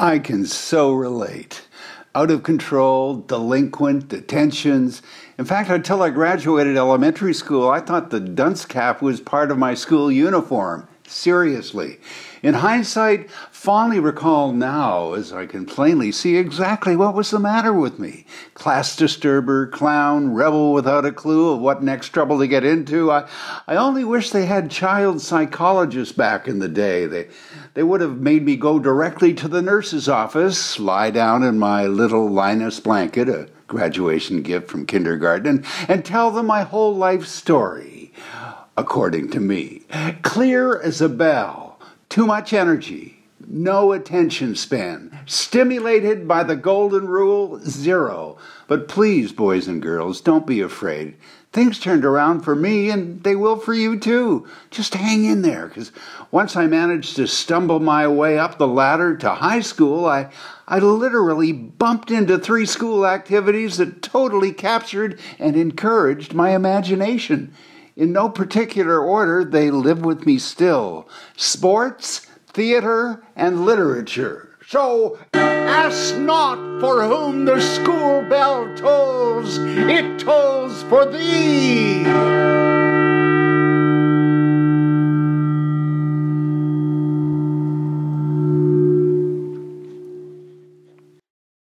I can so relate. Out of control, delinquent, detentions. In fact, until I graduated elementary school, I thought the dunce cap was part of my school uniform. Seriously. In hindsight, fondly recall now, as I can plainly see exactly what was the matter with me. Class disturber, clown, rebel without a clue of what next trouble to get into. I, I only wish they had child psychologists back in the day. They, they would have made me go directly to the nurse's office, lie down in my little Linus blanket, a graduation gift from kindergarten, and, and tell them my whole life story, according to me. Clear as a bell too much energy, no attention span, stimulated by the golden rule, zero. But please, boys and girls, don't be afraid. Things turned around for me, and they will for you too. Just hang in there, because once I managed to stumble my way up the ladder to high school, I, I literally bumped into three school activities that totally captured and encouraged my imagination. In no particular order, they live with me still sports, theater, and literature. So ask not for whom the school bell tolls, it tolls for thee.